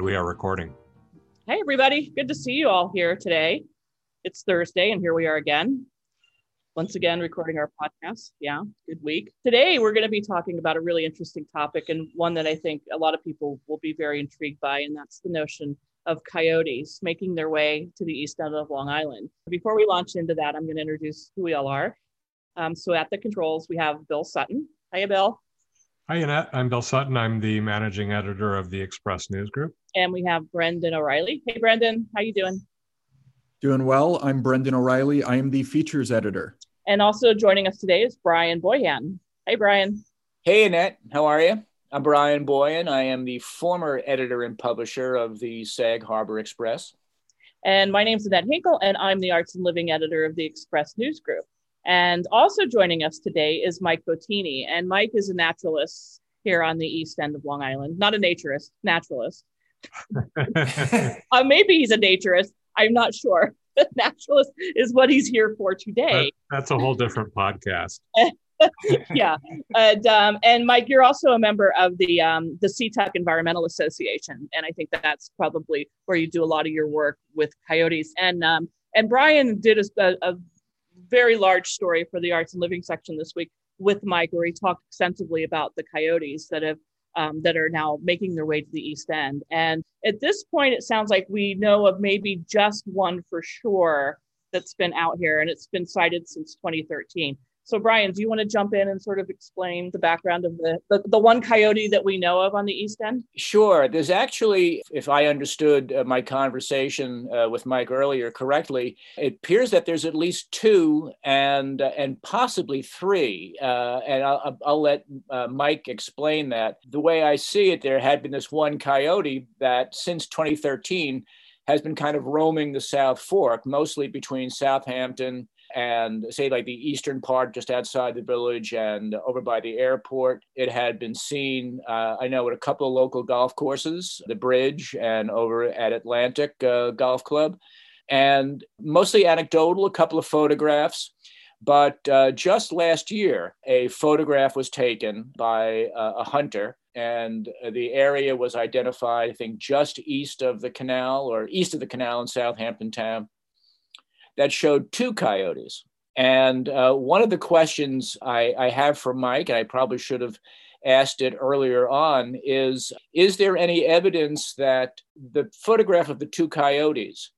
And we are recording. Hey, everybody. Good to see you all here today. It's Thursday, and here we are again. Once again, recording our podcast. Yeah, good week. Today, we're going to be talking about a really interesting topic and one that I think a lot of people will be very intrigued by, and that's the notion of coyotes making their way to the east end of Long Island. Before we launch into that, I'm going to introduce who we all are. Um, so, at the controls, we have Bill Sutton. Hiya, Bill. Hi, Annette. I'm Bill Sutton. I'm the managing editor of the Express News Group. And we have Brendan O'Reilly. Hey, Brendan, how you doing? Doing well. I'm Brendan O'Reilly. I am the features editor. And also joining us today is Bryan Boyhan. Hey, Bryan. Hey, Annette. How are you? I'm Bryan Boyhan. I am the former editor and publisher of the Sag Harbor Express. And my name's Annette Hinkle, and I'm the arts and living editor of the Express News Group. And also joining us today is Mike Bottini. And Mike is a naturalist here on the east end of Long Island, not a naturist, naturalist. uh, maybe he's a naturist. I'm not sure. The naturalist is what he's here for today. That, that's a whole different podcast. yeah, and um, and Mike, you're also a member of the um, the Seatuck Environmental Association, and I think that that's probably where you do a lot of your work with coyotes. And um, and Bryan did a, a very large story for the arts and living section this week with Mike, where he talked extensively about the coyotes that have um, that are now making their way to the East End. And at this point, it sounds like we know of maybe just one for sure that's been out here, and it's been sighted since 2013. So, Bryan, do you want to jump in and sort of explain the background of the, the, the, one coyote that we know of on the East End? Sure. There's actually, if I understood uh, my conversation uh, with Mike earlier correctly, it appears that there's at least two and, uh, and possibly three. Uh, and I'll, I'll let uh, Mike explain that. The way I see it, there had been this one coyote that since 2013 has been kind of roaming the South Fork, mostly between Southampton and say like the eastern part just outside the village and over by the airport it had been seen uh, i know at a couple of local golf courses the bridge and over at atlantic uh, golf club. And mostly anecdotal a couple of photographs. But uh, just last year a photograph was taken by uh, a hunter. And the area was identified i think just east of the canal or east of the canal in southampton town that showed two coyotes. And uh, one of the questions I, I have for Mike, and I probably should have asked it earlier on, is Is there any evidence that the photograph of the two coyotes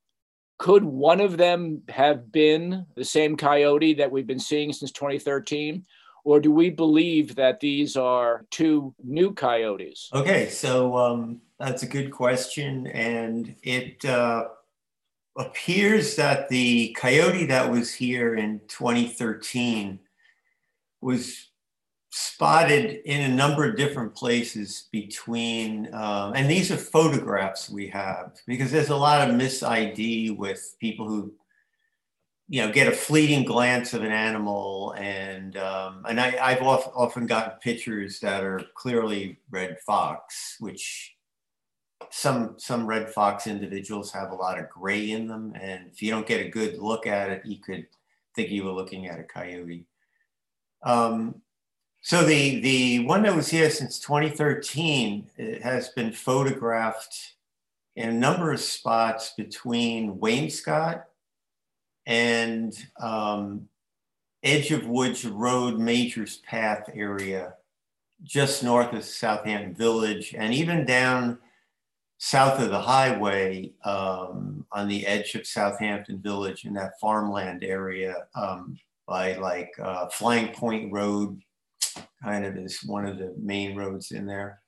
could one of them have been the same coyote that we've been seeing since 2013? Or do we believe that these are two new coyotes? Okay, so um, that's a good question. And it, uh, appears that the coyote that was here in 2013 was spotted in a number of different places between, um, and these are photographs we have because there's a lot of mis-ID with people who, you know, get a fleeting glance of an animal, and um, and I, I've often gotten pictures that are clearly red fox, which some some red fox individuals have a lot of gray in them, and if you don't get a good look at it, you could think you were looking at a coyote. Um, so the the one that was here since 2013 it has been photographed in a number of spots between Wainscott and um, Edge of Woods Road Majors Path area, just north of Southampton Village, and even down south of the highway um, on the edge of Southampton Village in that farmland area um, by like uh, Flying Point Road, kind of is one of the main roads in there.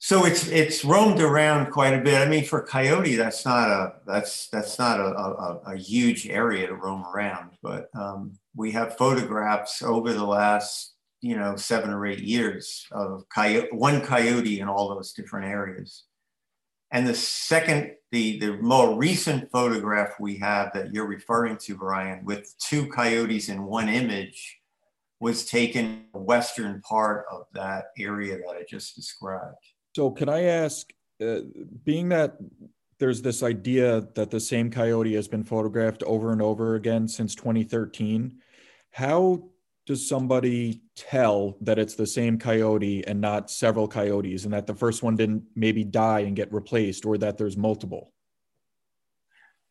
So it's it's roamed around quite a bit. I mean, for coyote, that's not a that's that's not a, a, a huge area to roam around. But um, we have photographs over the last you know, seven or eight years of coyote, one coyote in all those different areas. And the second, the, the more recent photograph we have that you're referring to, Bryan, with two coyotes in one image, was taken western part of that area that I just described. So, can I ask, uh, being that there's this idea that the same coyote has been photographed over and over again since 2013, how does somebody tell that it's the same coyote and not several coyotes and that the first one didn't maybe die and get replaced or that there's multiple?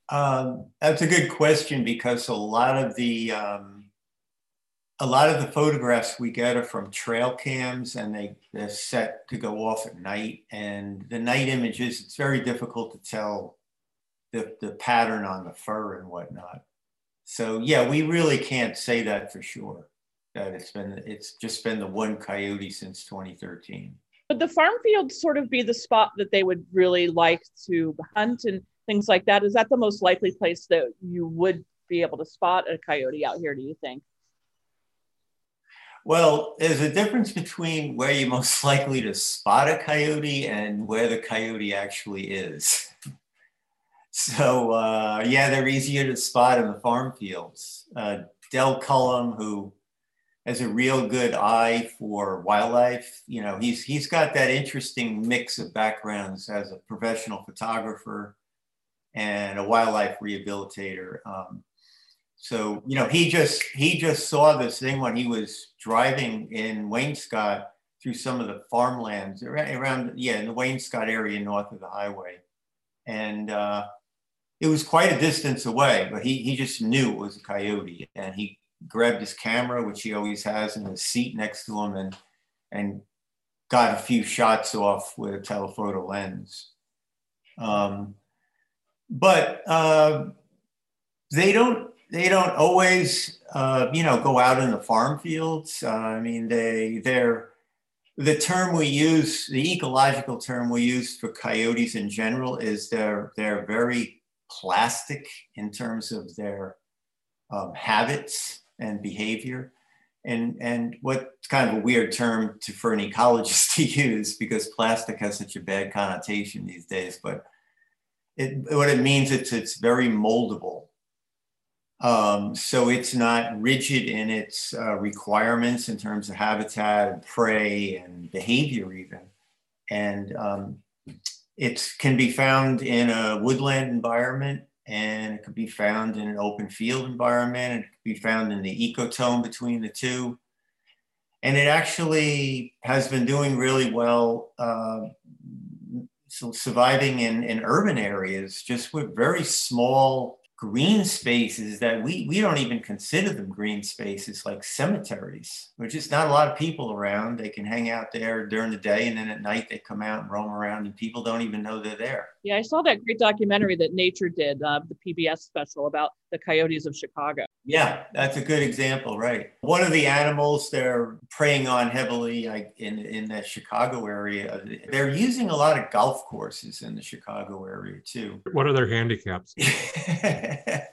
Um, that's a good question because a lot of the um, a lot of the photographs we get are from trail cams and they, they're set to go off at night. And the night images, it's very difficult to tell the, the pattern on the fur and whatnot. So yeah, we really can't say that for sure that it's been it's just been the one coyote since 2013. Would the farm field sort of be the spot that they would really like to hunt and things like that? Is that the most likely place that you would be able to spot a coyote out here? Do you think? Well, there's a difference between where you're most likely to spot a coyote and where the coyote actually is. So uh, yeah, they're easier to spot in the farm fields. Uh, Dell Cullum, who has a real good eye for wildlife, you know, he's he's got that interesting mix of backgrounds as a professional photographer and a wildlife rehabilitator. Um, so you know he just he just saw this thing when he was driving in Wainscott through some of the farmlands around yeah in the Wainscott area north of the highway, and uh, it was quite a distance away, but he he just knew it was a coyote, and he grabbed his camera, which he always has in the seat next to him, and and got a few shots off with a telephoto lens. Um, but uh, they don't they don't always, uh, you know, go out in the farm fields. Uh, I mean, they they're the term we use, the ecological term we use for coyotes in general is they're they're very plastic in terms of their um, habits and behavior. And, and what's kind of a weird term to, for an ecologist to use because plastic has such a bad connotation these days, but it, what it means it's it's very moldable um, so it's not rigid in its uh, requirements in terms of habitat and prey and behavior even. And um, it can be found in a woodland environment and it could be found in an open field environment. It could be found in the ecotone between the two. And it actually has been doing really well uh, so surviving in, in urban areas just with very small green spaces that we, we don't even consider them green spaces like cemeteries. There's just not a lot of people around. They can hang out there during the day and then at night they come out and roam around and people don't even know they're there. Yeah, I saw that great documentary that Nature did, uh, the PBS special about the coyotes of Chicago. Yeah, that's a good example, right? One of the animals they're preying on heavily like, in, in the Chicago area, they're using a lot of golf courses in the Chicago area too. What are their handicaps? the,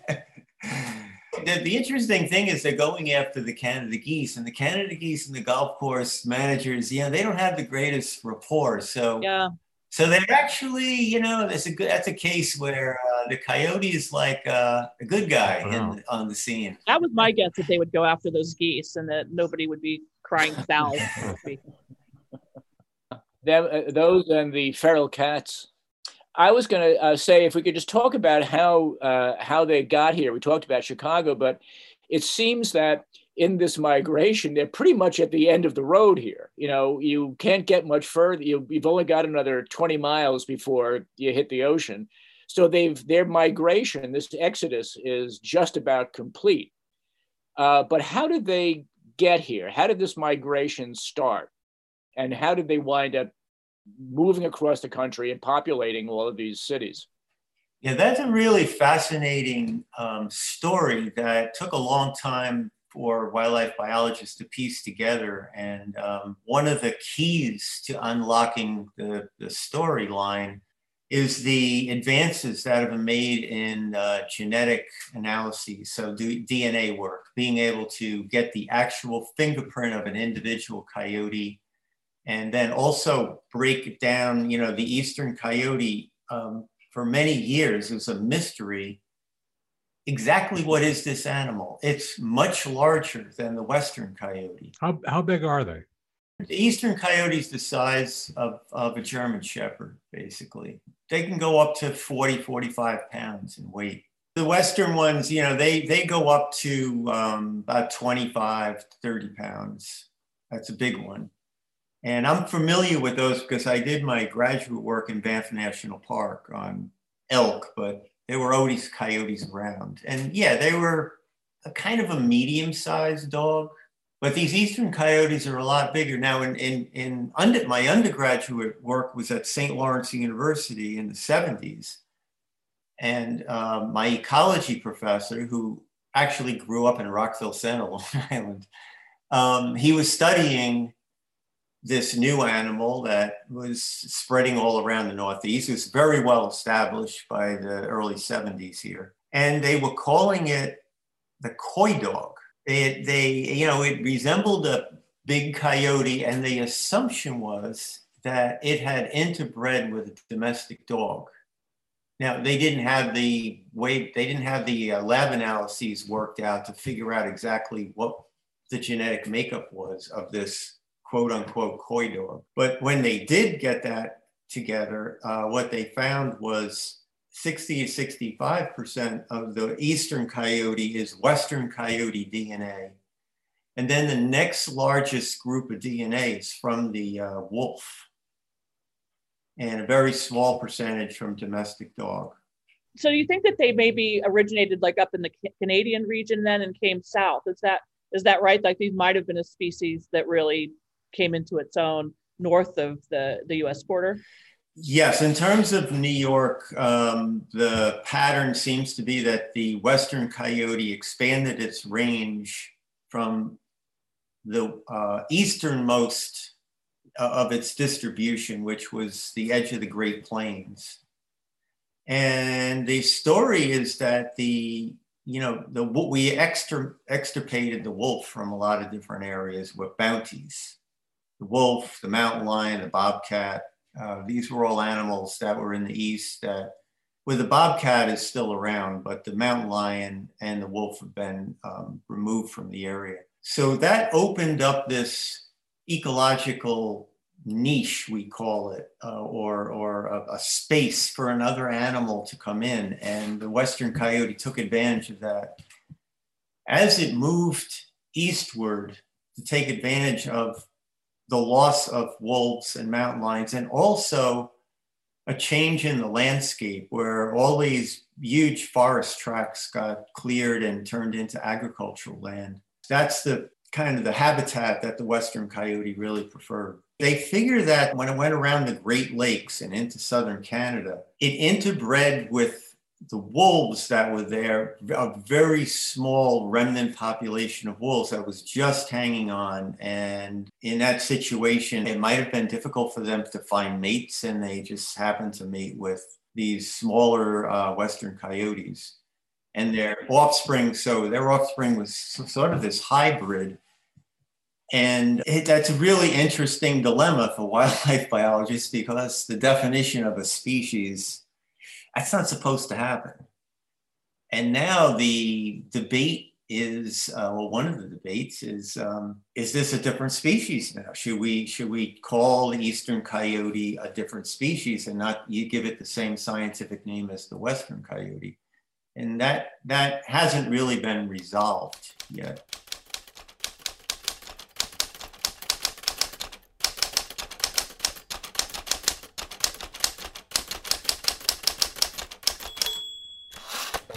the, interesting thing is they're going after the Canada geese, and the Canada geese and the golf course managers, you know, they don't have the greatest rapport. So yeah. So they're actually, you know, that's a good. That's a case where uh, the coyote is like uh, a good guy wow. in, on the scene. That was my guess that they would go after those geese, and that nobody would be crying foul. Them, uh, those and the feral cats. I was going to uh, say if we could just talk about how uh, how they got here. We talked about Chicago, but it seems that in this migration, they're pretty much at the end of the road here. You know, you can't get much further. You, have only got another 20 miles before you hit the ocean. So they've their migration, this exodus, is just about complete. Uh, but how did they get here? How did this migration start? And how did they wind up moving across the country and populating all of these cities? Yeah, that's a really fascinating um, story that took a long time for wildlife biologists to piece together. And um, one of the keys to unlocking the, the storyline is the advances that have been made in uh, genetic analyses, so DNA work, being able to get the actual fingerprint of an individual coyote, and then also break down. You know, the eastern coyote um, for many years, was a mystery exactly what is this animal. It's much larger than the western coyote. How, how big are they? The eastern coyote is the size of, of a German shepherd, basically. They can go up to 40, 45 pounds in weight. The western ones, you know, they, they go up to um, about 25, 30 pounds. That's a big one. And I'm familiar with those because I did my graduate work in Banff National Park on elk, but there were always coyotes around. And yeah, they were a kind of a medium sized dog. But these eastern coyotes are a lot bigger now. In in, in under, my undergraduate work was at St. Lawrence University in the 70s, and uh, my ecology professor, who actually grew up in Rockville Center, Long Island, um, he was studying this new animal that was spreading all around the Northeast. It was very well established by the early 70s here. And they were calling it the coy dog. They, they, you know, it resembled a big coyote, and the assumption was that it had interbred with a domestic dog. Now, they didn't have the way, they didn't have the uh, lab analyses worked out to figure out exactly what the genetic makeup was of this quote unquote coy dog. But when they did get that together, uh, what they found was 60 to 65% of the eastern coyote is western coyote DNA. And then the next largest group of DNA is from the uh, wolf, and a very small percentage from domestic dog. So you think that they maybe originated like up in the Canadian region then and came south? Is that is that right? Like these might have been a species that really came into its own north of the, the US border? Yes, in terms of New York, um, the pattern seems to be that the western coyote expanded its range from the uh, easternmost uh, of its distribution, which was the edge of the Great Plains. And the story is that the you know the we extra, extirpated the wolf from a lot of different areas with bounties the wolf, the mountain lion, the bobcat. Uh, these were all animals that were in the east that, where the bobcat is still around, but the mountain lion and the wolf have been um, removed from the area. So that opened up this ecological niche, we call it, uh, or, or a, a, space for another animal to come in. And the Western coyote took advantage of that. As it moved eastward to take advantage of the loss of wolves and mountain lions, and also a change in the landscape where all these huge forest tracts got cleared and turned into agricultural land. That's the kind of the habitat that the western coyote really preferred. They figure that when it went around the Great Lakes and into southern Canada, it interbred with the wolves that were there, a very small remnant population of wolves that was just hanging on. And in that situation, it might have been difficult for them to find mates, and they just happened to mate with these smaller uh, western coyotes. And their offspring, so their offspring was sort of this hybrid. And it, that's a really interesting dilemma for wildlife biologists because the definition of a species that's not supposed to happen. And now the debate is uh, well, one of the debates is um, is this a different species now? Should we should we call the eastern coyote a different species and not you give it the same scientific name as the western coyote? And that that hasn't really been resolved yet.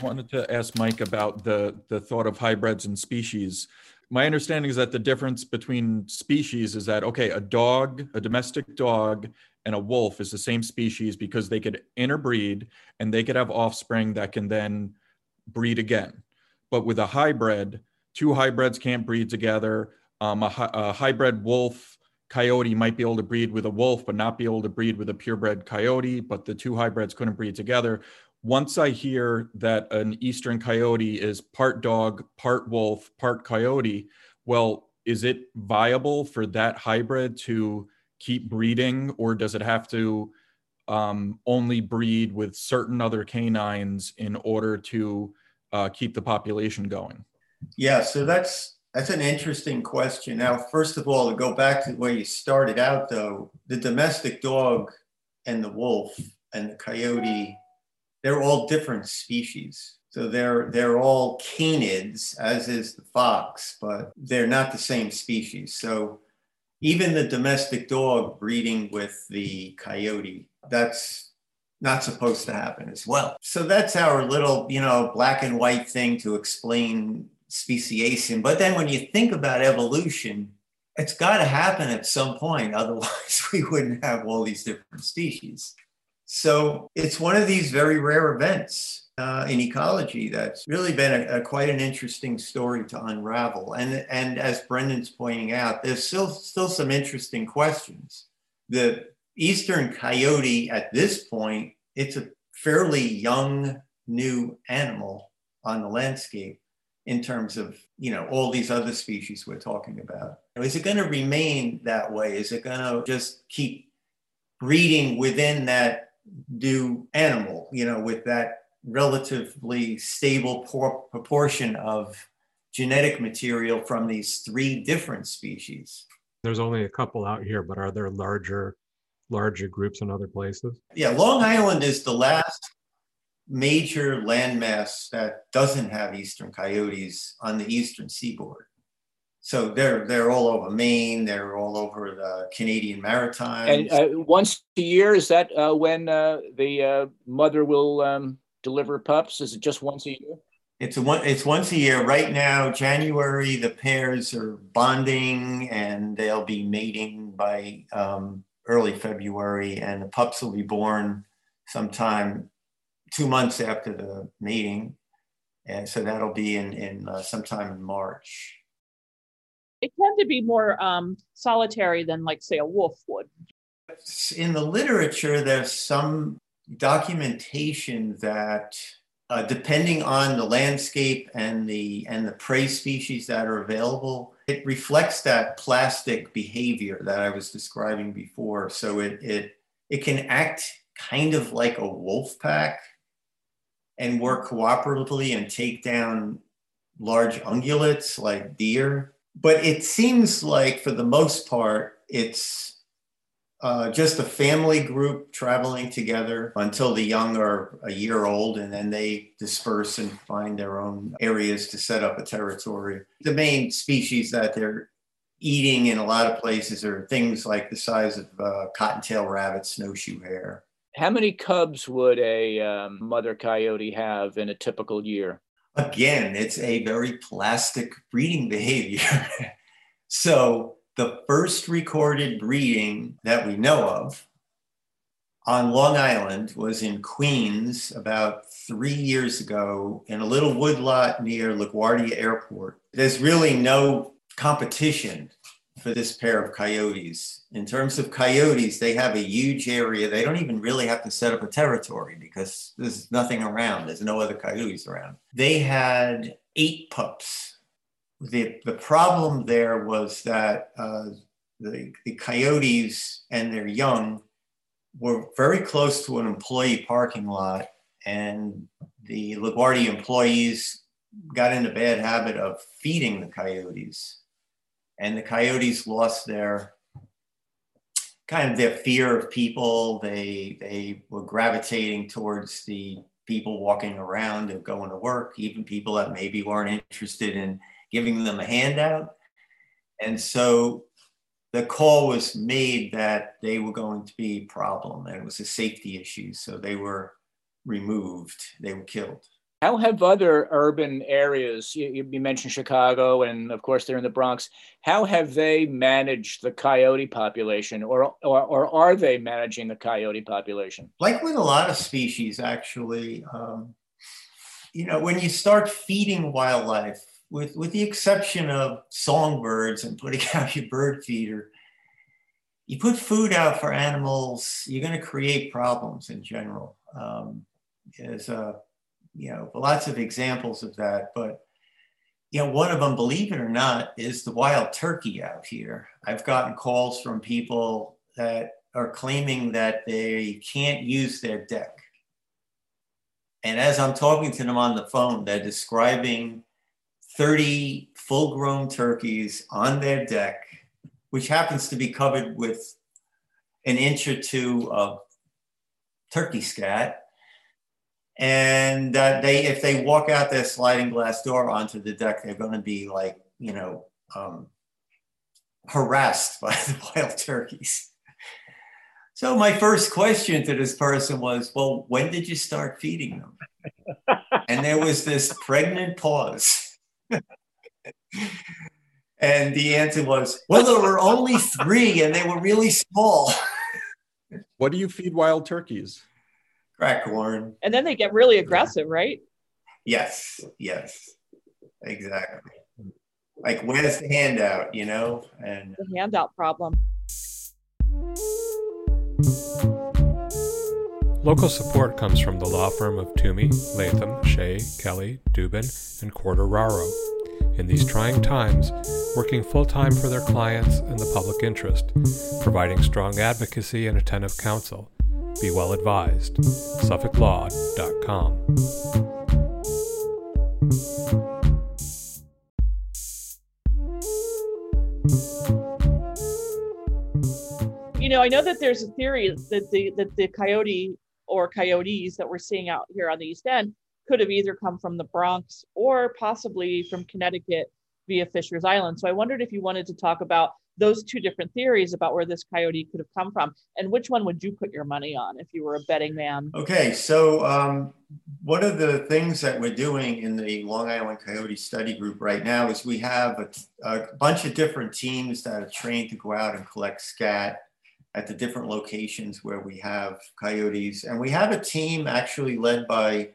Wanted to ask Mike about the the thought of hybrids and species. My understanding is that the difference between species is that okay, a dog, a domestic dog, and a wolf is the same species because they could interbreed and they could have offspring that can then breed again. But with a hybrid, two hybrids can't breed together. Um, a, a hybrid wolf coyote might be able to breed with a wolf, but not be able to breed with a purebred coyote. But the two hybrids couldn't breed together once I hear that an eastern coyote is part dog, part wolf, part coyote, well, is it viable for that hybrid to keep breeding, or does it have to um, only breed with certain other canines in order to uh, keep the population going? Yeah, so that's that's an interesting question. Now, first of all, to go back to where you started out, though, the domestic dog and the wolf and the coyote, they're all different species. So they're they're all canids, as is the fox, but they're not the same species. So even the domestic dog breeding with the coyote, that's not supposed to happen as well. So that's our little, you know, black and white thing to explain speciation. But then when you think about evolution, it's got to happen at some point. Otherwise, we wouldn't have all these different species. So it's one of these very rare events uh, in ecology that's really been a, a, quite an interesting story to unravel. And, and as Brendan's pointing out, there's still, still some interesting questions. The eastern coyote at this point, it's a fairly young new animal on the landscape in terms of you know all these other species we're talking about is it going to remain that way is it going to just keep breeding within that new animal you know with that relatively stable por- proportion of genetic material from these three different species there's only a couple out here but are there larger larger groups in other places yeah long island is the last major landmass that doesn't have eastern coyotes on the eastern seaboard. So they're they're all over Maine. They're all over the Canadian Maritimes. And uh, once a year is that uh, when uh, the uh, mother will um, deliver pups? Is it just once a year? It's a one. It's once a year. Right now, January, the pairs are bonding, and they'll be mating by um, early February, and the pups will be born sometime two months after the mating, And so that'll be in, in uh, sometime in March. It tend to be more um, solitary than, like, say, a wolf would. In the literature, there's some documentation that, uh, depending on the landscape and the and the prey species that are available, it reflects that plastic behavior that I was describing before. So it it it can act kind of like a wolf pack and work cooperatively and take down large ungulates like deer. But it seems like, for the most part, it's uh, just a family group traveling together until the young are a year old, and then they disperse and find their own areas to set up a territory. The main species that they're eating in a lot of places are things like the size of uh, cottontail rabbit, snowshoe hare. How many cubs would a um, mother coyote have in a typical year? Again, it's a very plastic breeding behavior. so, the first recorded breeding that we know of on Long Island was in Queens about three years ago in a little woodlot near LaGuardia Airport. There's really no competition for this pair of coyotes. In terms of coyotes, they have a huge area. They don't even really have to set up a territory because there's nothing around. There's no other coyotes around. They had eight pups. The, the problem there was that uh, the, the coyotes and their young were very close to an employee parking lot, and the LaGuardia employees got in the bad habit of feeding the coyotes and the coyotes lost their kind of their fear of people. They they were gravitating towards the people walking around and going to work, even people that maybe weren't interested in giving them a handout. And so the call was made that they were going to be a problem and it was a safety issue. So they were removed, they were killed. How have other urban areas, you, you, mentioned Chicago, and of course they're in the Bronx, how have they managed the coyote population, or, or, or are they managing the coyote population? Like with a lot of species, actually, um, you know, when you start feeding wildlife, with, with the exception of songbirds and putting out your bird feeder, you put food out for animals, you're going to create problems in general. Um, as a you know, lots of examples of that. But, you know, one of them, believe it or not, is the wild turkey out here. I've gotten calls from people that are claiming that they can't use their deck. And as I'm talking to them on the phone, they're describing 30 full grown turkeys on their deck, which happens to be covered with an inch or two of turkey scat. And uh, they, if they walk out their sliding glass door onto the deck, they're going to be like, you know, um, harassed by the wild turkeys. So my first question to this person was, "Well, when did you start feeding them?" and there was this pregnant pause. and the answer was, "Well, there were only three, and they were really small." what do you feed wild turkeys? Crack corn. And then they get really aggressive, right? Yes, yes, exactly. Like, where's the handout, you know? And the handout problem. Local support comes from the law firm of Toomey, Latham, Shea, Kelly, Dubin, and Quartararo. In these trying times, working full time for their clients and the public interest, providing strong advocacy and attentive counsel. Be well advised. SuffolkLaw.com. You know, I know that there's a theory that the that the coyote or coyotes that we're seeing out here on the East End could have either come from the Bronx or possibly from Connecticut via Fisher's Island. So I wondered if you wanted to talk about those two different theories about where this coyote could have come from and which one would you put your money on if you were a betting man okay so um, one of the things that we're doing in the long island coyote study group right now is we have a, a bunch of different teams that are trained to go out and collect scat at the different locations where we have coyotes. And we have a team actually led by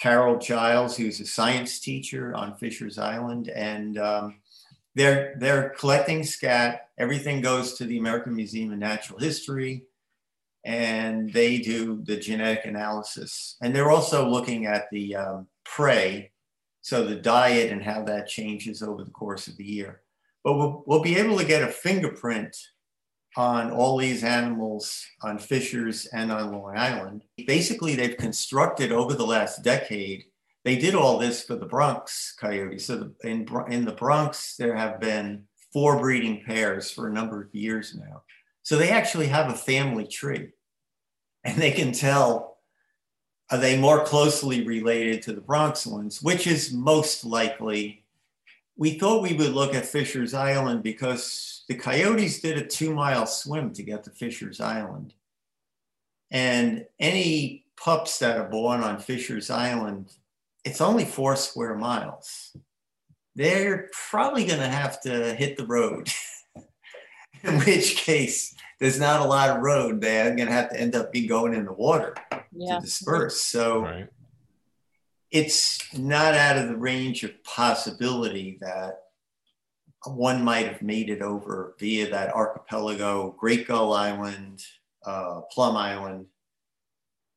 Carol Giles, who's a science teacher on Fisher's Island. And um, they're, they're collecting scat. Everything goes to the American Museum of Natural History. And they do the genetic analysis. And they're also looking at the um, prey, so the diet and how that changes over the course of the year. But we'll, we'll be able to get a fingerprint on all these animals on Fishers and on Long Island. Basically, they've constructed over the last decade, they did all this for the Bronx coyotes. So the, in, in the Bronx, there have been four breeding pairs for a number of years now. So they actually have a family tree and they can tell are they more closely related to the Bronx ones, which is most likely. We thought we would look at Fisher's Island because the Coyotes did a two mile swim to get to Fisher's Island. And any pups that are born on Fisher's Island, it's only four square miles. They're probably going to have to hit the road, in which case there's not a lot of road. They're going to have to end up be going in the water yeah. to disperse. So right. it's not out of the range of possibility that one might have made it over via that archipelago, Great Gull Island, uh, Plum Island,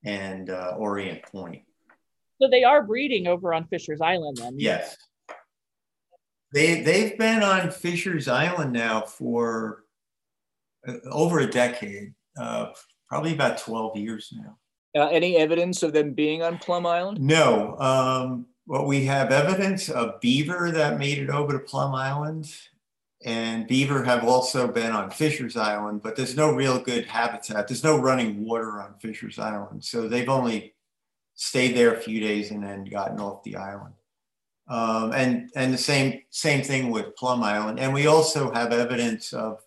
and uh, Orient Point. So they are breeding over on Fisher's Island then? Yes. They, they've been on Fisher's Island now for uh, over a decade, uh, probably about 12 years now. Uh, any evidence of them being on Plum Island? No. Um, well, we have evidence of beaver that made it over to Plum Island. And beaver have also been on Fisher's Island, but there's no real good habitat. There's no running water on Fisher's Island. So they've only stayed there a few days and then gotten off the island. Um, and and the same same thing with Plum Island. And we also have evidence of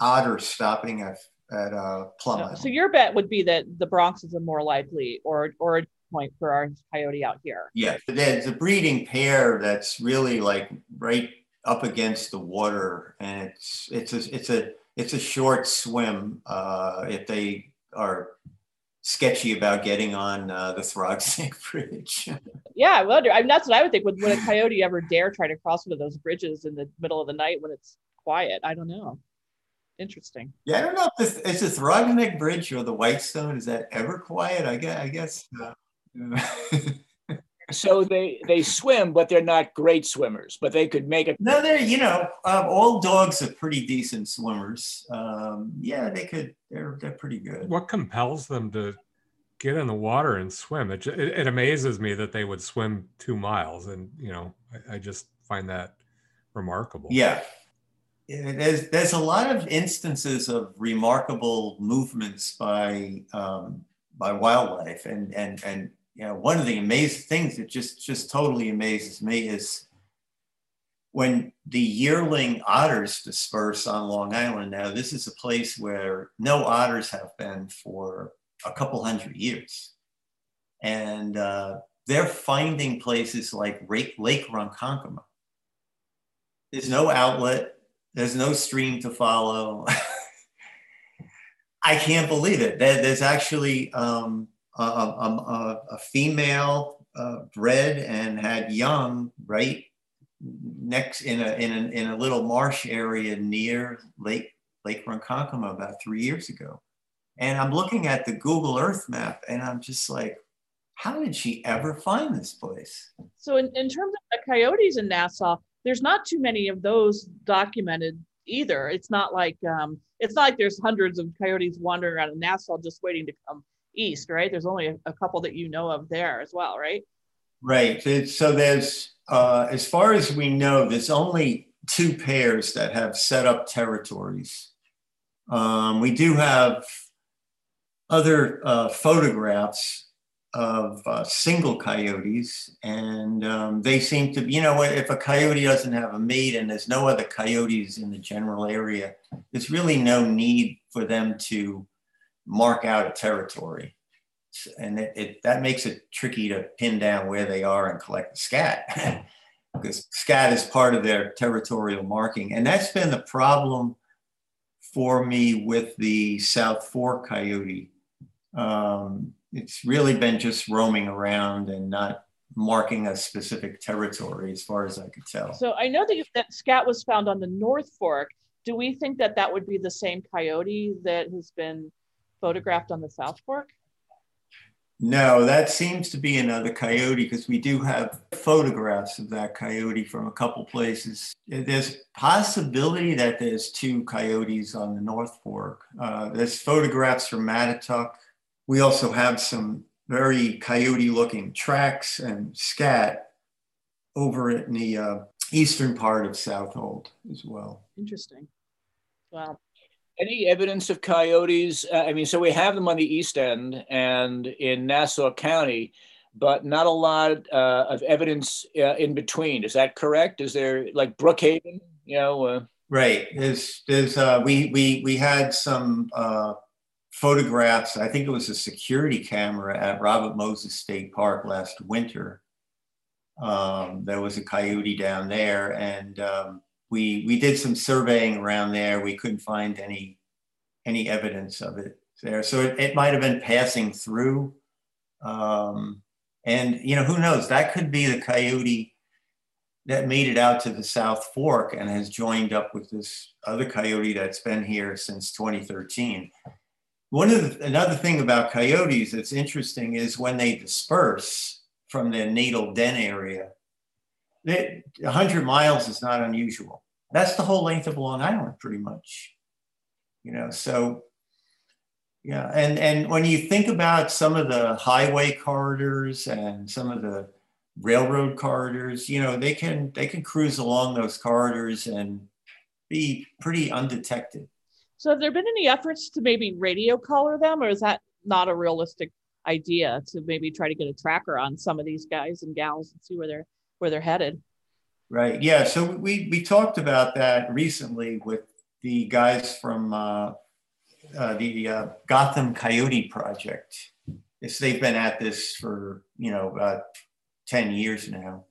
otter stopping at at uh, Plum Island. So your bet would be that the Bronx is a more likely or or a point for our coyote out here. Yeah, there's a breeding pair that's really like right up against the water, and it's it's a it's a it's a short swim uh, if they are sketchy about getting on uh, the Throgs Neck Bridge. yeah, I wonder. I mean, that's what I would think. Would, would a coyote ever dare try to cross one of those bridges in the middle of the night when it's quiet? I don't know. Interesting. Yeah, I don't know if this is the Throgs Neck Bridge or the Whitestone. Is that ever quiet? I guess. I guess. Uh, so they they swim, but they're not great swimmers. But they could make it. No, they're you know um, all dogs are pretty decent swimmers. Um, yeah, they could. They're they're pretty good. What compels them to get in the water and swim? It it, it amazes me that they would swim two miles, and you know I, I just find that remarkable. Yeah. There's there's a lot of instances of remarkable movements by um, by wildlife, and and and you know, one of the amazing things that just just totally amazes me is when the yearling otters disperse on Long Island. Now, this is a place where no otters have been for a couple hundred years, and uh, they're finding places like Lake, Lake Ronkonkoma. There's no outlet. There's no stream to follow. I can't believe it. There's actually um, a, a, a female uh, bred and had young right next in a, in a in a little marsh area near Lake Lake Ronkonkoma about three years ago. And I'm looking at the Google Earth map and I'm just like, how did she ever find this place? So in, in terms of the coyotes in Nassau, there's not too many of those documented either. It's not like um, it's not like there's hundreds of coyotes wandering around in Nassau just waiting to come east, right? There's only a, couple that you know of there as well, right? Right. So there's, uh, as far as we know, there's only two pairs that have set up territories. Um, we do have other uh, photographs of uh, single coyotes, and um, they seem to, you know, if a coyote doesn't have a mate and there's no other coyotes in the general area, there's really no need for them to mark out a territory. And it, it, that makes it tricky to pin down where they are and collect the scat because scat is part of their territorial marking. And that's been the problem for me with the South Fork coyote. Um, it's really been just roaming around and not marking a specific territory as far as I could tell. So I know that, you, that scat was found on the North Fork. Do we think that that would be the same coyote that has been photographed on the South Fork? No, that seems to be another coyote because we do have photographs of that coyote from a couple places. There's possibility that there's two coyotes on the North Fork. Uh, there's photographs from Mattituck. We also have some very coyote-looking tracks and scat over in the uh, eastern part of Southold as well. Interesting. Wow any evidence of coyotes? Uh, I mean, so we have them on the east end and in Nassau County, but not a lot uh, of evidence uh, in between. Is that correct? Is there like Brookhaven? You know. Uh, right. There's there's uh, we we we had some uh, photographs. I think it was a security camera at Robert Moses State Park last winter. Um, there was a coyote down there, and um, we we did some surveying around there. We couldn't find any any evidence of it there. So it, it might have been passing through. Um, and you know, who knows? That could be the coyote that made it out to the South Fork and has joined up with this other coyote that's been here since 2013. One of the, another thing about coyotes that's interesting is when they disperse from their natal den area, they, 100 miles is not unusual that's the whole length of Long Island, pretty much. You know, so yeah, and and when you think about some of the highway corridors and some of the railroad corridors, you know, they can they can cruise along those corridors and be pretty undetected. So have there been any efforts to maybe radio collar them, or is that not a realistic idea to maybe try to get a tracker on some of these guys and gals and see where they're where they're headed? Right. Yeah. So we we talked about that recently with the guys from uh, uh, the uh, Gotham Coyote Project. Yes, they've been at this for you know about ten years now,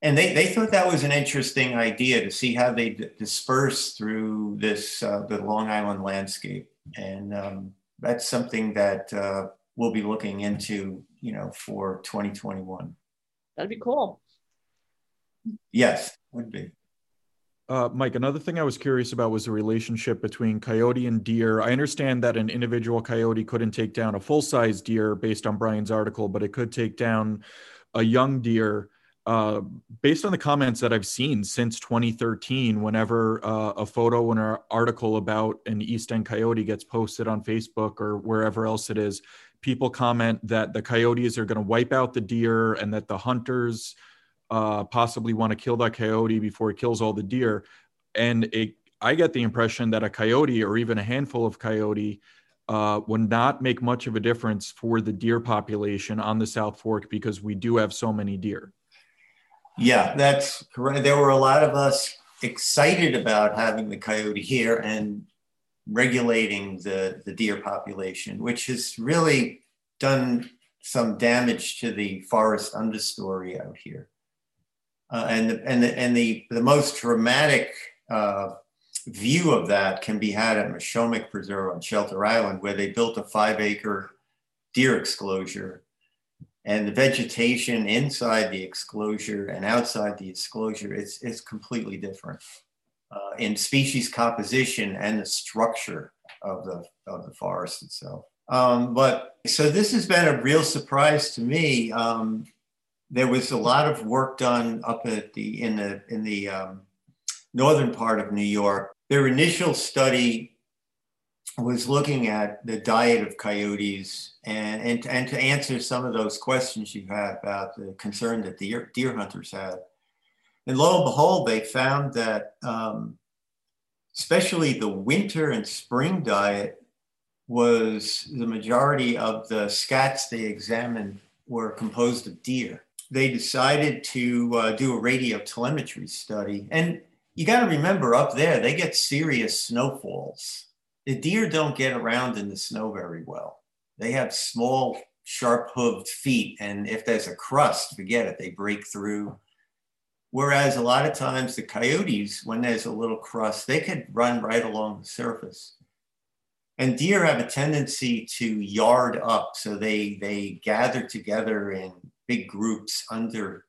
and they they thought that was an interesting idea to see how they d- disperse through this uh, the Long Island landscape, and um, that's something that uh, we'll be looking into, you know, for 2021. That'd be cool. Yes, would be. Uh, Mike, another thing I was curious about was the relationship between coyote and deer. I understand that an individual coyote couldn't take down a full size deer based on Bryan's article, but it could take down a young deer uh, based on the comments that I've seen since 2013, whenever uh, a photo and an article about an East End coyote gets posted on Facebook or wherever else it is, people comment that the coyotes are going to wipe out the deer and that the hunters uh, possibly want to kill that coyote before it kills all the deer. And it, I get the impression that a coyote or even a handful of coyote uh, would not make much of a difference for the deer population on the South Fork because we do have so many deer. Yeah, that's correct. There were a lot of us excited about having the coyote here and regulating the, the deer population, which has really done some damage to the forest understory out here. Uh, and the, and, the, and the, the most dramatic uh, view of that can be had at Mashomack Preserve on Shelter Island, where they built a five acre deer exclosure and the vegetation inside the exclosure and outside the exclosure is, is completely different uh, in species composition and the structure of the, of the forest itself. Um, but so this has been a real surprise to me. Um, there was a lot of work done up at the in the in the um, northern part of New York. Their initial study was looking at the diet of coyotes and, and, and to answer some of those questions you had about the concern that the deer, deer hunters had. And lo and behold, they found that um, especially the winter and spring diet was the majority of the scats they examined were composed of deer. They decided to uh, do a radio telemetry study. And you got to remember up there, they get serious snowfalls the deer don't get around in the snow very well. They have small, sharp hooved feet. And if there's a crust, forget it, they break through. Whereas a lot of times the coyotes, when there's a little crust, they could run right along the surface. And deer have a tendency to yard up. So they, they gather together in big groups under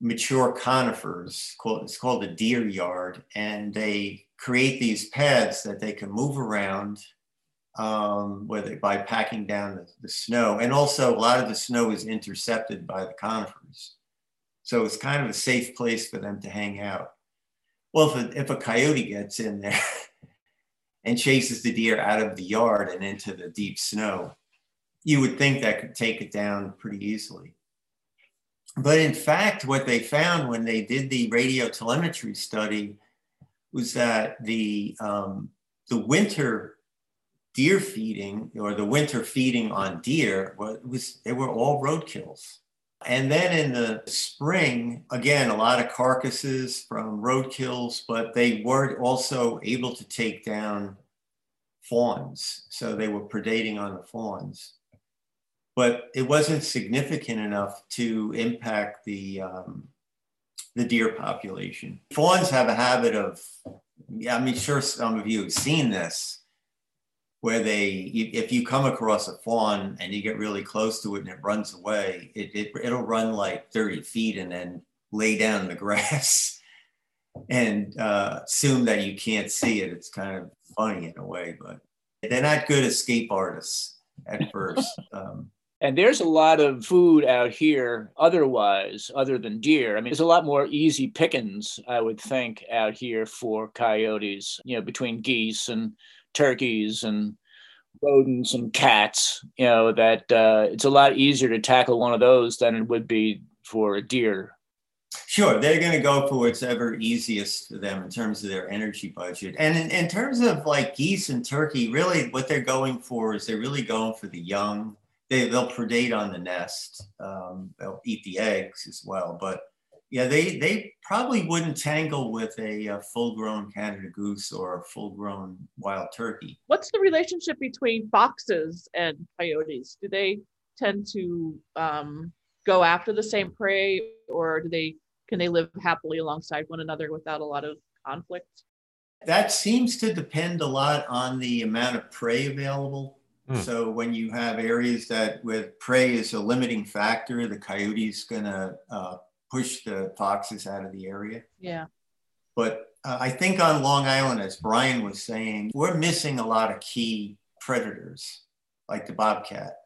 mature conifers. It's called a deer yard. And they create these pads that they can move around um, whether by packing down the, the, snow. And also, a lot of the snow is intercepted by the conifers. So it's kind of a safe place for them to hang out. Well, if a, if a coyote gets in there and chases the deer out of the yard and into the deep snow, you would think that could take it down pretty easily. But in fact, what they found when they did the radio telemetry study was that the um, the winter deer feeding or the winter feeding on deer was, was they were all roadkills. And then in the spring, again, a lot of carcasses from roadkills, but they were also able to take down fawns. So they were predating on the fawns. But it wasn't significant enough to impact the um, the deer population. Fawns have a habit of, yeah, I mean, sure, some of you have seen this, where they, if you come across a fawn and you get really close to it and it runs away, it, it, it'll run like 30 feet and then lay down in the grass and uh, assume that you can't see it. It's kind of funny in a way, but they're not good escape artists at first. Um, and there's a lot of food out here otherwise, other than deer. I mean, there's a lot more easy pickings, I would think, out here for coyotes, you know, between geese and turkeys and rodents and cats, you know, that uh, it's a lot easier to tackle one of those than it would be for a deer. Sure, they're going to go for what's ever easiest for them in terms of their energy budget. And in, in terms of like geese and turkey, really what they're going for is they're really going for the young they, they'll predate on the nest. Um, they'll eat the eggs as well. But yeah, they, they probably wouldn't tangle with a, a full grown Canada goose or a full grown wild turkey. What's the relationship between foxes and coyotes? Do they tend to um, go after the same prey or do they can they live happily alongside one another without a lot of conflict? That seems to depend a lot on the amount of prey available Hmm. So when you have areas that with prey is a limiting factor, the coyote's gonna uh, push the foxes out of the area. Yeah. But uh, I think on Long Island, as Bryan was saying, we're missing a lot of key predators, like the bobcat.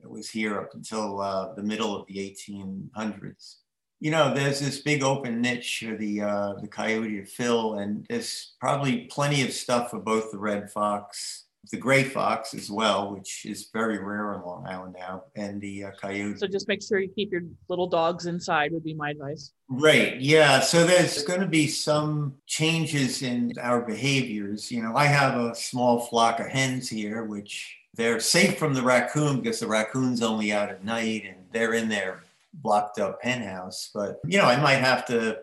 that was here up until uh, the middle of the 1800s. You know, there's this big open niche for the uh, the coyote to fill, and there's probably plenty of stuff for both the red fox the gray fox as well, which is very rare on Long Island now, and the uh, coyote. So just make sure you keep your little dogs inside would be my advice. Right. Yeah. So there's going to be some changes in our behaviors. You know, I have a small flock of hens here, which they're safe from the raccoon because the raccoon's only out at night and they're in their blocked up hen house. But, you know, I might have to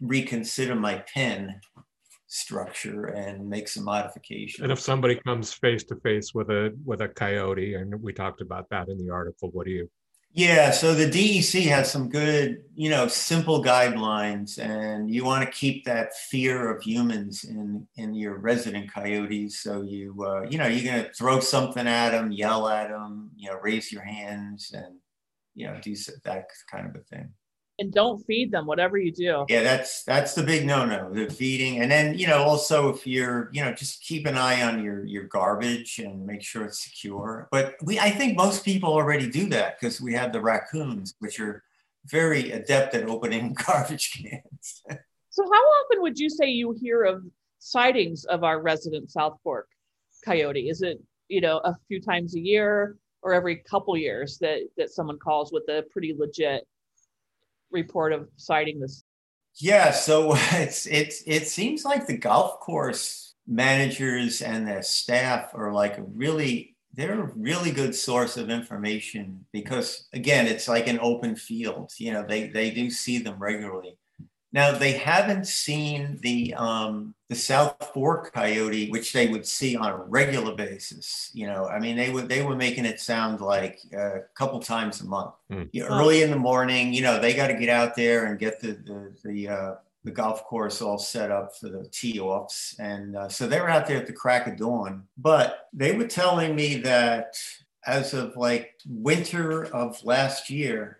reconsider my pen structure and make some modifications. And if somebody comes face to face with a with a coyote, and we talked about that in the article, what do you? Yeah, so the DEC has some good, you know, simple guidelines, and you want to keep that fear of humans in in your resident coyotes. So you, uh, you know, you're gonna throw something at them, yell at them, you know, raise your hands, and you know, do that kind of a thing and don't feed them whatever you do. Yeah that's that's the big no-no the feeding. And then you know also if you're you know just keep an eye on your your garbage and make sure it's secure. But we i think most people already do that because we have the raccoons which are very adept at opening garbage cans. So how often would you say you hear of sightings of our resident south fork coyote? Is it you know a few times a year or every couple years that that someone calls with a pretty legit report of sighting this? Yeah, so it's it's it seems like the golf course managers and their staff are like a really they're a really good source of information because again it's like an open field you know they they do see them regularly now they haven't seen the um, the South Fork coyote, which they would see on a regular basis. You know, I mean, they would they were making it sound like a couple times a month. Mm. You know, early in the morning, you know, they got to get out there and get the the the, uh, the golf course all set up for the tee offs, and uh, so they were out there at the crack of dawn. But they were telling me that as of like winter of last year,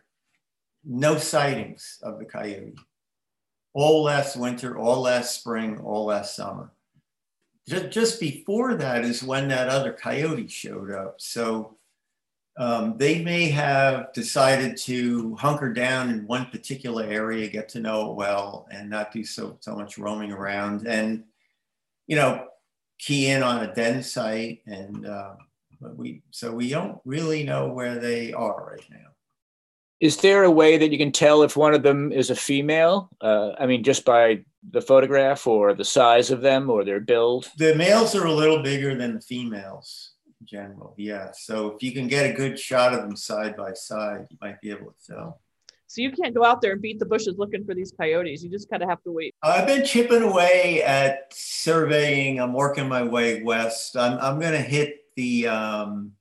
no sightings of the coyote all last winter, all last spring, all last summer. Just, before that is when that other coyote showed up. So um, they may have decided to hunker down in one particular area, get to know it well, and not do so so much roaming around, and you know, key in on a den site. And uh, we so we don't really know where they are right now. Is there a way that you can tell if one of them is a female? Uh, I mean, just by the photograph or the size of them or their build? The males are a little bigger than the females in general. Yeah. So if you can get a good shot of them side by side, you might be able to tell. So you can't go out there and beat the bushes looking for these coyotes. You just kind of have to wait. I've been chipping away at surveying. I'm working my way west. I'm, I'm going to hit the um,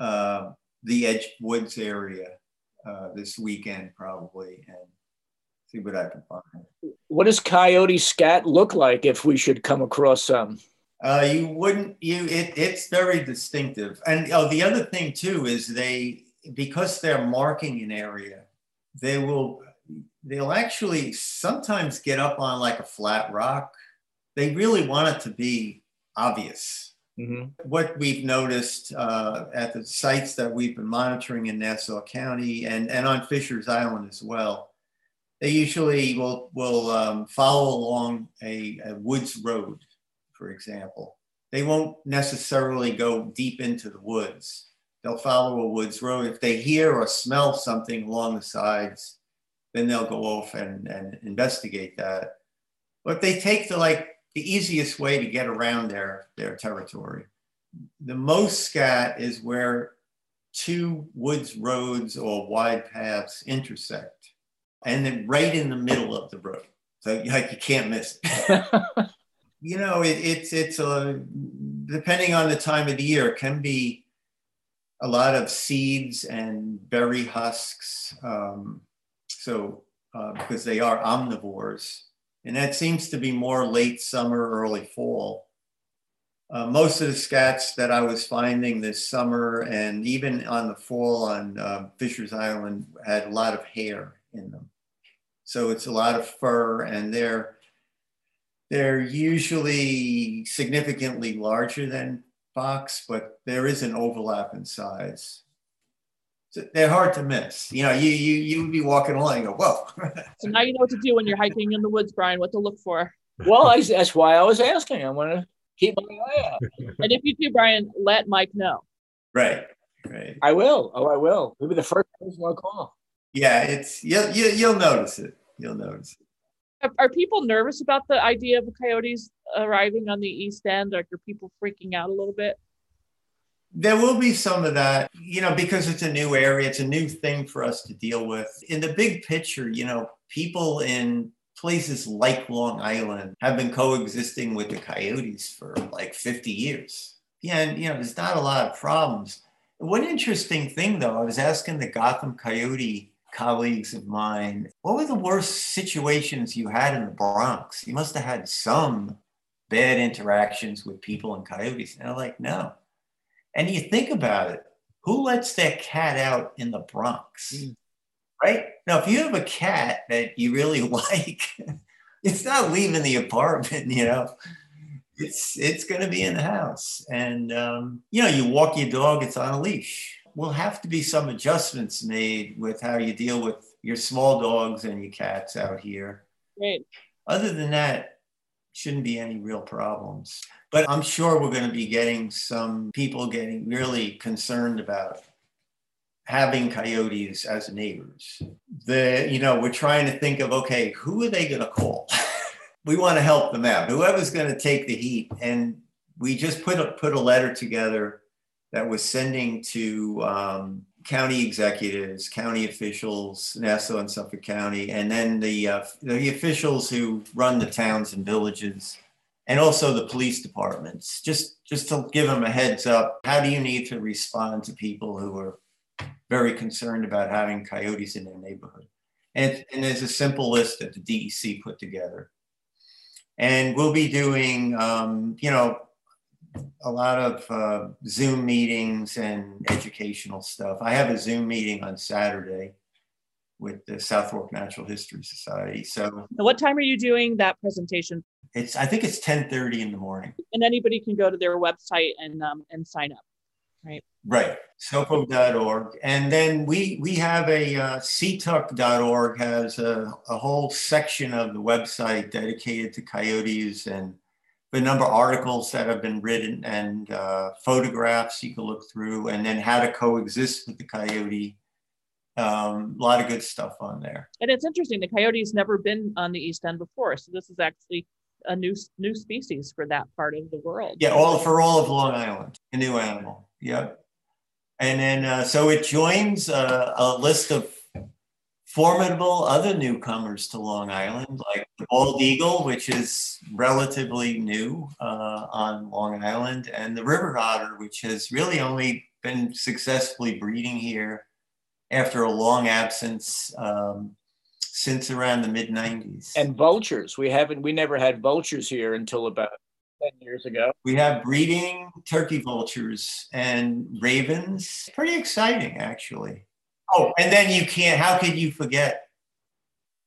uh, the Edge Woods area uh, this weekend probably and see what I can find. What does coyote scat look like if we should come across some? Uh, you wouldn't you it, it's very distinctive and oh the other thing too is they because they're marking an area they will they'll actually sometimes get up on like a flat rock they really want it to be obvious Mm-hmm. What we've noticed uh, at the sites that we've been monitoring in Nassau County and, and on Fisher's Island as well, they usually will, will um, follow along a, a woods road, for example. They won't necessarily go deep into the woods. They'll follow a woods road. If they hear or smell something along the sides, then they'll go off and, and investigate that. But they take the like the easiest way to get around their, their territory. The most scat is where two woods roads or wide paths intersect, and then right in the middle of the road. So like you can't miss it. you know, it, it's it's a depending on the time of the year, it can be a lot of seeds and berry husks. Um, so uh, because they are omnivores, and that seems to be more late summer, early fall. Uh, most of the scats that I was finding this summer and even on the fall on uh, Fisher's Island had a lot of hair in them. So it's a lot of fur and they're, they're usually significantly larger than fox, but there is an overlap in size. They're hard to miss. You know, you you you would be walking along and go, whoa. so now you know what to do when you're hiking in the woods, Bryan. What to look for. Well, I, that's why I was asking. I want to keep my eye out. and if you do, Bryan, let Mike know. Right. Right. I will. Oh, I will. Maybe the first person I'll call. Yeah, it's you'll you, you'll notice it. You'll notice it. Are, are people nervous about the idea of coyotes arriving on the east end? Like, are people freaking out a little bit? There will be some of that, you know, because it's a new area, it's a new thing for us to deal with. In the big picture, you know, people in places like Long Island have been coexisting with the coyotes for like 50 years. Yeah, and you know, there's not a lot of problems. One interesting thing though, I was asking the Gotham Coyote colleagues of mine, what were the worst situations you had in the Bronx? You must have had some bad interactions with people and coyotes. And they're like, no. And you think about it, who lets their cat out in the Bronx? Mm. Right? Now, if you have a cat that you really like, it's not leaving the apartment, you know. It's it's going to be in the house, and um, you know, you walk your dog; it's on a leash will have to be some adjustments made with how you deal with your small dogs and your cats out here. Right. Other than that, shouldn't be any real problems. But I'm sure we're going to be getting some people getting really concerned about having coyotes as neighbors. The you know we're trying to think of okay, who are they going to call? we want to help them out. Whoever's going to take the heat, and we just put a put a letter together that was sending to um, county executives, county officials, Nassau and Suffolk County, and then the uh, the officials who run the towns and villages, and also the police departments. Just just to give them a heads up. How do you need to respond to people who are very concerned about having coyotes in their neighborhood? And, and there's a simple list that the DEC put together. And we'll be doing, um, you know, a lot of uh, Zoom meetings and educational stuff. I have a Zoom meeting on Saturday with the South Fork Natural History Society. So, what time are you doing that presentation? It's I think it's ten thirty in the morning. And anybody can go to their website and um, and sign up, right? Right, SoFo.org. And then we we have a uh, Seatuck.org has a, a whole section of the website dedicated to coyotes and a number of articles that have been written and uh, photographs you can look through, and then how to coexist with the coyote. Um, a lot of good stuff on there. And it's interesting. The coyote's never been on the East End before, so this is actually a new new species for that part of the world. Yeah, all for all of Long Island, a new animal. Yep. And then uh, so it joins uh, a list of formidable other newcomers to Long Island, like the bald eagle, which is relatively new uh, on Long Island, and the river otter, which has really only been successfully breeding here after a long absence um, since around the mid 90s. And vultures. We haven't, we never had vultures here until about 10 years ago. We have breeding turkey vultures and ravens. Pretty exciting, actually. Oh, and then you can't, how could you forget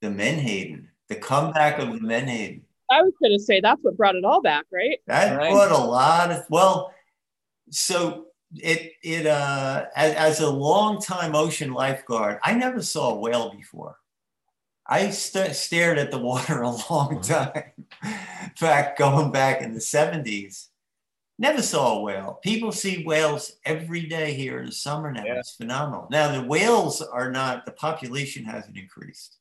the Menhaden, the comeback of the Menhaden? I was going to say that's what brought it all back, right? That right. brought a lot of, well, so it, it, uh, as, as a long-time ocean lifeguard, I never saw a whale before. I st- stared at the water a long time. in fact, going back in the 70s, Never saw a whale. People see whales every day here in the summer now. Yeah. It's phenomenal. Now, the whales are not, the population hasn't increased.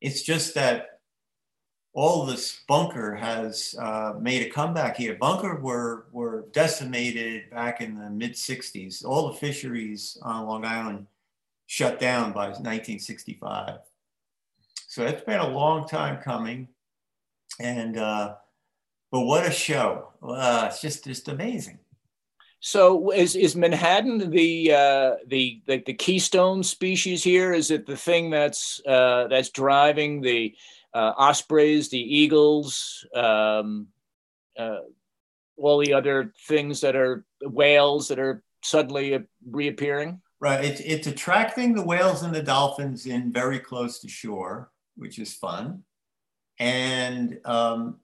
It's just that all this bunker has uh, made a comeback here. Bunker were, were decimated back in the mid 60s. All the fisheries on Long Island shut down by 1965. So it's been a long time coming. And uh, but what a show! Uh, it's just just amazing. So is is Menhaden the uh, the, the the keystone species here? Is it the thing that's uh, that's driving the uh, ospreys, the eagles, um, uh, all the other things that are whales that are suddenly reappearing? Right. It's it's attracting the whales and the dolphins in very close to shore, which is fun, and um,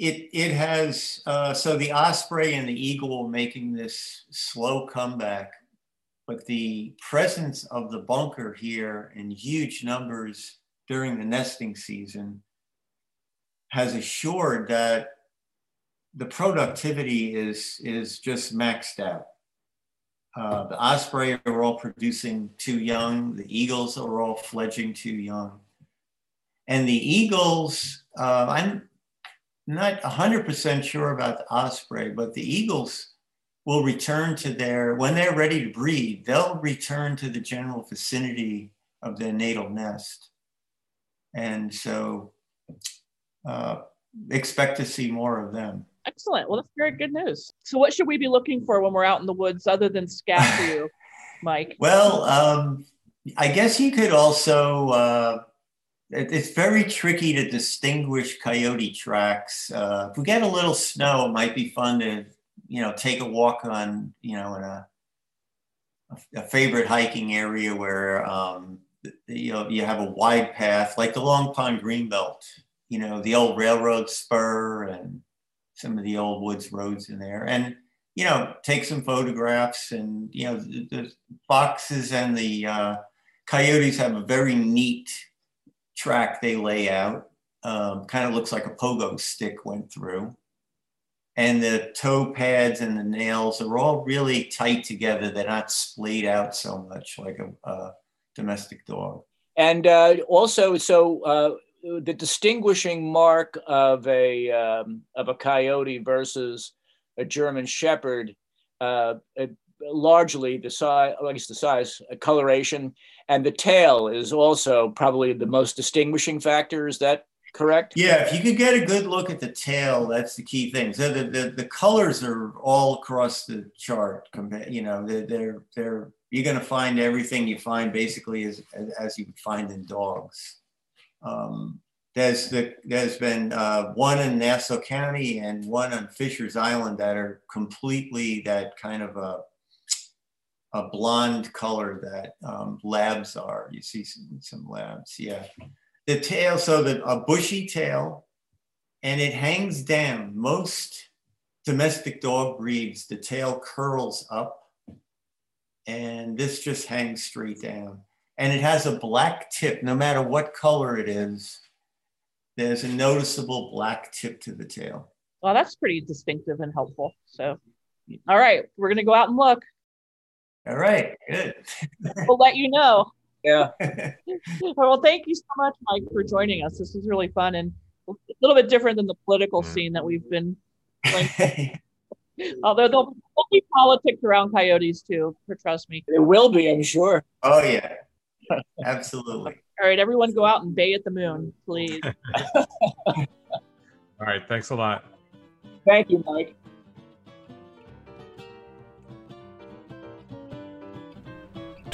it it has uh, so the osprey and the eagle making this slow comeback, but the presence of the bunker here in huge numbers during the nesting season has assured that the productivity is, is just maxed out. Uh, the osprey are all producing two young. The eagles are all fledging two young. And the eagles, uh, I'm not 100% sure about the osprey, but the eagles will return to their, when they're ready to breed, they'll return to the general vicinity of their natal nest. And so uh, expect to see more of them. Excellent. Well, that's very good news. So, what should we be looking for when we're out in the woods other than scat you, Mike? Well, um, I guess you could also. Uh, it's very tricky to distinguish coyote tracks. Uh, if we get a little snow, it might be fun to, you know, take a walk on, you know, in a a favorite hiking area where um, you know you have a wide path like the Long Pond Greenbelt, you know, the old railroad spur and some of the old woods roads in there and you know take some photographs and you know the, the foxes and the uh, coyotes have a very neat track they lay out um, kind of looks like a pogo stick went through. And the toe pads and the nails are all really tight together. They're not splayed out so much like a, a domestic dog. And uh, also so uh, the distinguishing mark of a um, of a coyote versus a German Shepherd, uh, largely the size, I guess the size, coloration, and the tail is also probably the most distinguishing factor. Is that correct? Yeah, if you could get a good look at the tail, that's the key thing. So the the, the colors are all across the chart. You know, they're they're, they're you're going to find everything you find basically as as you would find in dogs. Um, there's the, there's been uh, one in Nassau County and one on Fisher's Island that are completely that kind of a a blonde color that um, labs are. You see some, some labs, yeah. The tail, so the a bushy tail, and it hangs down. Most domestic dog breeds, the tail curls up, and this just hangs straight down and it has a black tip, no matter what color it is. There's a noticeable black tip to the tail. Well, that's pretty distinctive and helpful. So, all right, we're going to go out and look. All right, good. we'll let you know. Yeah. well, thank you so much, Mike, for joining us. This was really fun and a little bit different than the political mm. scene that we've been. Although there'll be politics around coyotes too, trust me. It will be, I'm sure. Oh yeah. Absolutely. All right, everyone go out and bay at the moon, please. All right, thanks a lot. Thank you, Mike.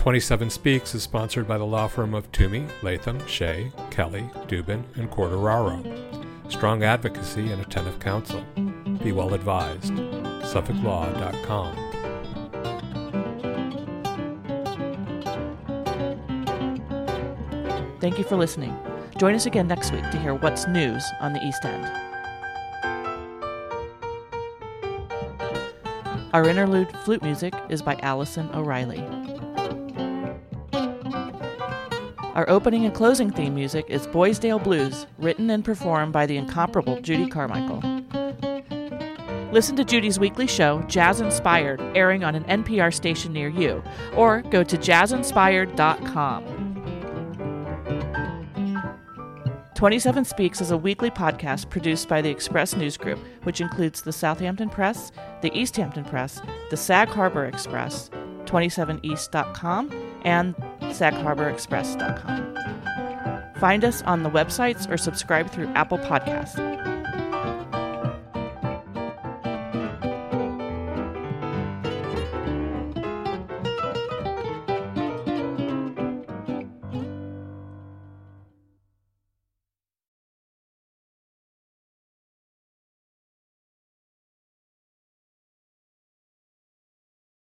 Twenty-seven Speaks is sponsored by the law firm of Twomey, Latham, Shea, Kelley, Dubin, and Quartararo. Strong advocacy and attentive counsel. Be well advised. SuffolkLaw.com. Thank you for listening. Join us again next week to hear what's news on the East End. Our interlude flute music is by Allison O'Reilly. Our opening and closing theme music is Boysdale Blues, written and performed by the incomparable Judy Carmichael. Listen to Judy's weekly show, Jazz Inspired, airing on an NPR station near you, or go to jazzinspired.com. 27 Speaks is a weekly podcast produced by the Express News Group, which includes the Southampton Press, the Easthampton Press, the Sag Harbor Express, 27east.com, and sagharborexpress.com. Find us on the websites or subscribe through Apple Podcasts.